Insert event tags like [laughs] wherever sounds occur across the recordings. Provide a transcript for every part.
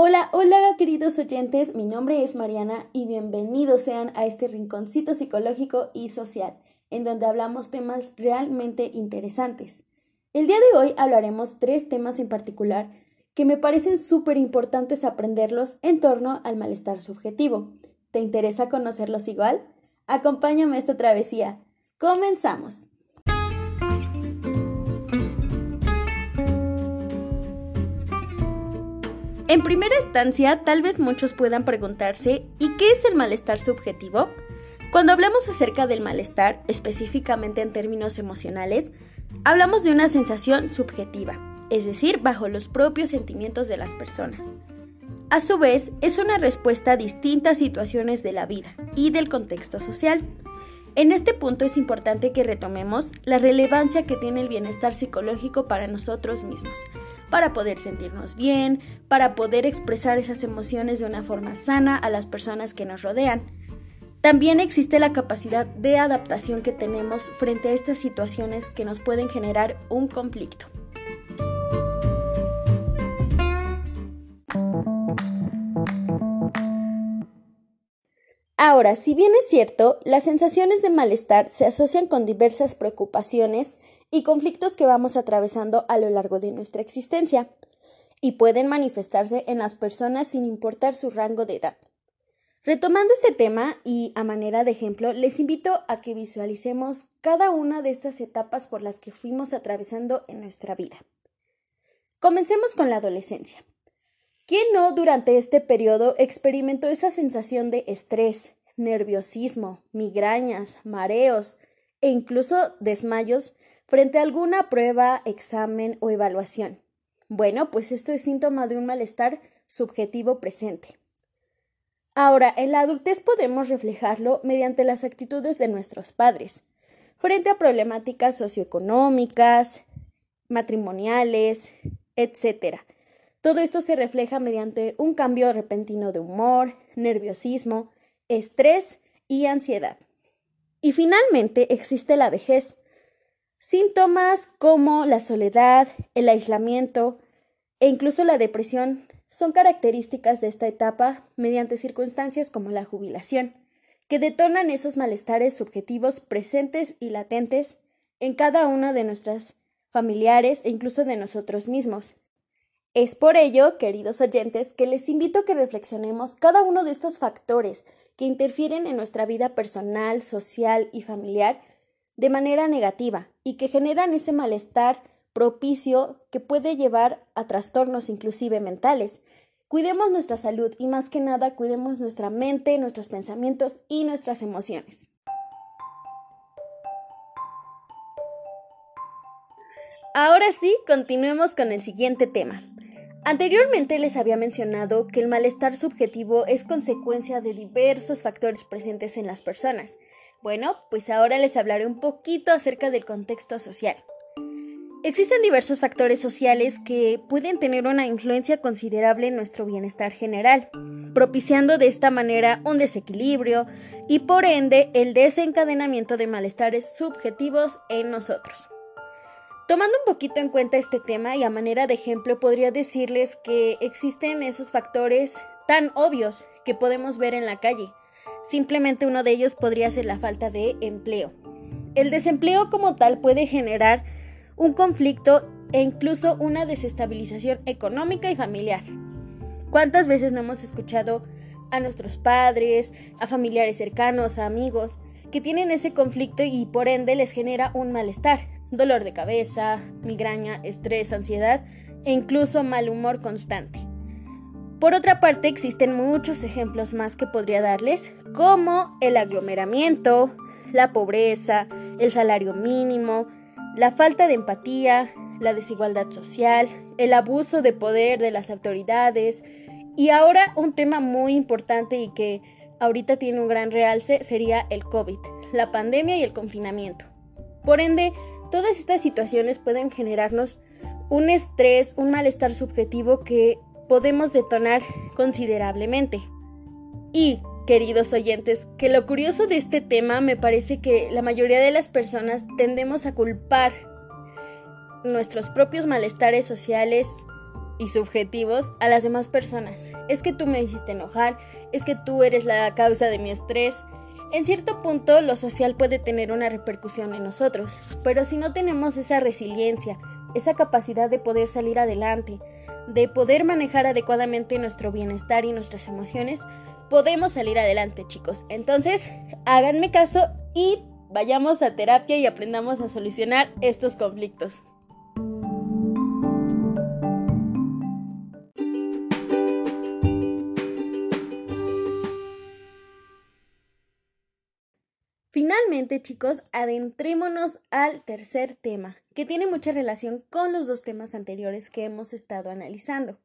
Hola, hola queridos oyentes, mi nombre es Mariana y bienvenidos sean a este rinconcito psicológico y social, en donde hablamos temas realmente interesantes. El día de hoy hablaremos tres temas en particular que me parecen súper importantes aprenderlos en torno al malestar subjetivo. ¿Te interesa conocerlos igual? Acompáñame a esta travesía. Comenzamos. En primera instancia, tal vez muchos puedan preguntarse, ¿y qué es el malestar subjetivo? Cuando hablamos acerca del malestar, específicamente en términos emocionales, hablamos de una sensación subjetiva, es decir, bajo los propios sentimientos de las personas. A su vez, es una respuesta a distintas situaciones de la vida y del contexto social. En este punto es importante que retomemos la relevancia que tiene el bienestar psicológico para nosotros mismos, para poder sentirnos bien, para poder expresar esas emociones de una forma sana a las personas que nos rodean. También existe la capacidad de adaptación que tenemos frente a estas situaciones que nos pueden generar un conflicto. Ahora, si bien es cierto, las sensaciones de malestar se asocian con diversas preocupaciones y conflictos que vamos atravesando a lo largo de nuestra existencia, y pueden manifestarse en las personas sin importar su rango de edad. Retomando este tema y a manera de ejemplo, les invito a que visualicemos cada una de estas etapas por las que fuimos atravesando en nuestra vida. Comencemos con la adolescencia. ¿Quién no durante este periodo experimentó esa sensación de estrés, nerviosismo, migrañas, mareos e incluso desmayos frente a alguna prueba, examen o evaluación. Bueno, pues esto es síntoma de un malestar subjetivo presente. Ahora, en la adultez podemos reflejarlo mediante las actitudes de nuestros padres, frente a problemáticas socioeconómicas, matrimoniales, etc. Todo esto se refleja mediante un cambio repentino de humor, nerviosismo, estrés y ansiedad. Y finalmente existe la vejez, Síntomas como la soledad, el aislamiento e incluso la depresión son características de esta etapa mediante circunstancias como la jubilación, que detonan esos malestares subjetivos presentes y latentes en cada uno de nuestros familiares e incluso de nosotros mismos. Es por ello, queridos oyentes, que les invito a que reflexionemos cada uno de estos factores que interfieren en nuestra vida personal, social y familiar de manera negativa y que generan ese malestar propicio que puede llevar a trastornos inclusive mentales. Cuidemos nuestra salud y más que nada cuidemos nuestra mente, nuestros pensamientos y nuestras emociones. Ahora sí, continuemos con el siguiente tema. Anteriormente les había mencionado que el malestar subjetivo es consecuencia de diversos factores presentes en las personas, bueno, pues ahora les hablaré un poquito acerca del contexto social. Existen diversos factores sociales que pueden tener una influencia considerable en nuestro bienestar general, propiciando de esta manera un desequilibrio y por ende el desencadenamiento de malestares subjetivos en nosotros. Tomando un poquito en cuenta este tema y a manera de ejemplo podría decirles que existen esos factores tan obvios que podemos ver en la calle, Simplemente uno de ellos podría ser la falta de empleo. El desempleo como tal puede generar un conflicto e incluso una desestabilización económica y familiar. ¿Cuántas veces no hemos escuchado a nuestros padres, a familiares cercanos, a amigos, que tienen ese conflicto y por ende les genera un malestar, dolor de cabeza, migraña, estrés, ansiedad e incluso mal humor constante? Por otra parte, existen muchos ejemplos más que podría darles, como el aglomeramiento, la pobreza, el salario mínimo, la falta de empatía, la desigualdad social, el abuso de poder de las autoridades y ahora un tema muy importante y que ahorita tiene un gran realce sería el COVID, la pandemia y el confinamiento. Por ende, todas estas situaciones pueden generarnos un estrés, un malestar subjetivo que podemos detonar considerablemente. Y, queridos oyentes, que lo curioso de este tema me parece que la mayoría de las personas tendemos a culpar nuestros propios malestares sociales y subjetivos a las demás personas. Es que tú me hiciste enojar, es que tú eres la causa de mi estrés. En cierto punto, lo social puede tener una repercusión en nosotros, pero si no tenemos esa resiliencia, esa capacidad de poder salir adelante, de poder manejar adecuadamente nuestro bienestar y nuestras emociones, podemos salir adelante, chicos. Entonces, háganme caso y vayamos a terapia y aprendamos a solucionar estos conflictos. Chicos, adentrémonos al tercer tema, que tiene mucha relación con los dos temas anteriores que hemos estado analizando.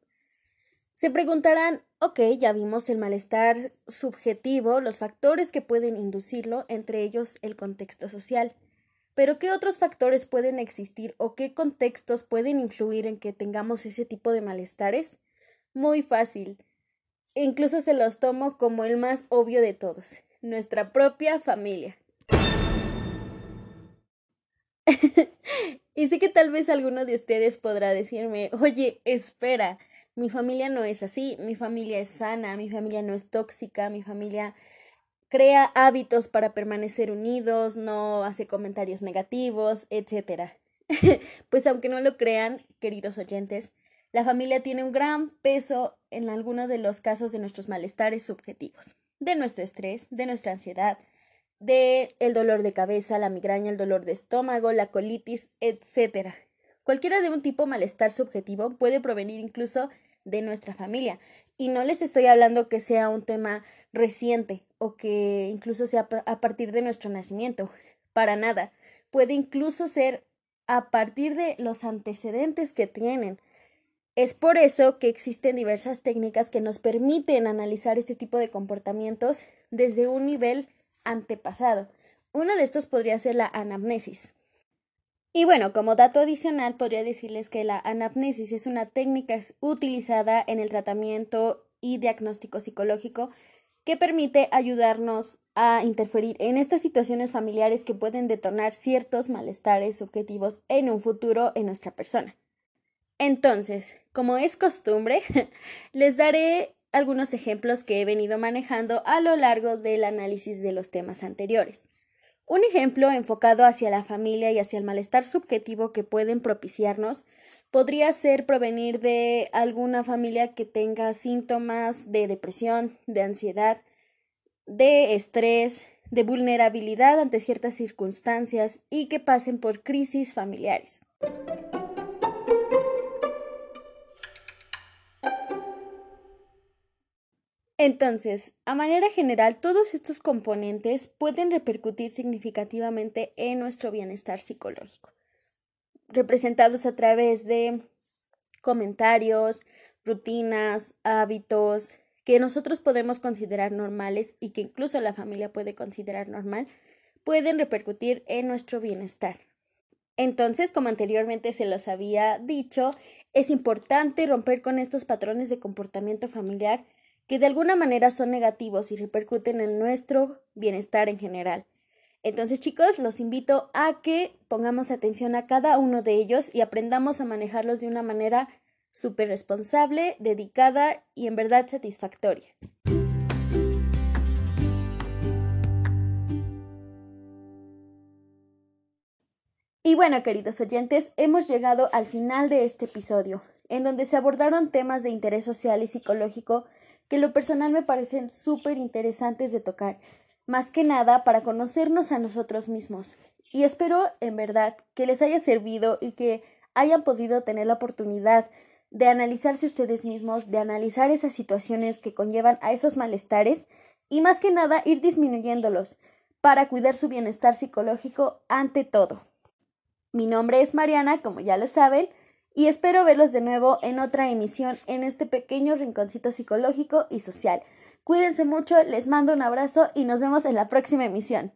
Se preguntarán, ok, ya vimos el malestar subjetivo, los factores que pueden inducirlo, entre ellos el contexto social. Pero ¿qué otros factores pueden existir o qué contextos pueden influir en que tengamos ese tipo de malestares? Muy fácil. incluso se los tomo como el más obvio de todos, nuestra propia familia. [laughs] y sé que tal vez alguno de ustedes podrá decirme, oye, espera, mi familia no es así, mi familia es sana, mi familia no es tóxica, mi familia crea hábitos para permanecer unidos, no hace comentarios negativos, etc. [laughs] pues aunque no lo crean, queridos oyentes, la familia tiene un gran peso en algunos de los casos de nuestros malestares subjetivos, de nuestro estrés, de nuestra ansiedad, de el dolor de cabeza, la migraña, el dolor de estómago, la colitis, etc. Cualquiera de un tipo malestar subjetivo puede provenir incluso de nuestra familia. Y no les estoy hablando que sea un tema reciente o que incluso sea a partir de nuestro nacimiento. Para nada. Puede incluso ser a partir de los antecedentes que tienen. Es por eso que existen diversas técnicas que nos permiten analizar este tipo de comportamientos desde un nivel antepasado. Uno de estos podría ser la anamnesis. Y bueno, como dato adicional, podría decirles que la anamnesis es una técnica utilizada en el tratamiento y diagnóstico psicológico que permite ayudarnos a interferir en estas situaciones familiares que pueden detonar ciertos malestares subjetivos en un futuro en nuestra persona. Entonces, como es costumbre, [laughs] les daré algunos ejemplos que he venido manejando a lo largo del análisis de los temas anteriores. Un ejemplo enfocado hacia la familia y hacia el malestar subjetivo que pueden propiciarnos podría ser provenir de alguna familia que tenga síntomas de depresión, de ansiedad, de estrés, de vulnerabilidad ante ciertas circunstancias y que pasen por crisis familiares. Entonces, a manera general, todos estos componentes pueden repercutir significativamente en nuestro bienestar psicológico, representados a través de comentarios, rutinas, hábitos que nosotros podemos considerar normales y que incluso la familia puede considerar normal, pueden repercutir en nuestro bienestar. Entonces, como anteriormente se los había dicho, es importante romper con estos patrones de comportamiento familiar que de alguna manera son negativos y repercuten en nuestro bienestar en general. Entonces chicos, los invito a que pongamos atención a cada uno de ellos y aprendamos a manejarlos de una manera súper responsable, dedicada y en verdad satisfactoria. Y bueno, queridos oyentes, hemos llegado al final de este episodio, en donde se abordaron temas de interés social y psicológico que lo personal me parecen súper interesantes de tocar, más que nada para conocernos a nosotros mismos. Y espero en verdad que les haya servido y que hayan podido tener la oportunidad de analizarse ustedes mismos, de analizar esas situaciones que conllevan a esos malestares y más que nada ir disminuyéndolos para cuidar su bienestar psicológico ante todo. Mi nombre es Mariana, como ya lo saben, y espero verlos de nuevo en otra emisión en este pequeño rinconcito psicológico y social. Cuídense mucho, les mando un abrazo y nos vemos en la próxima emisión.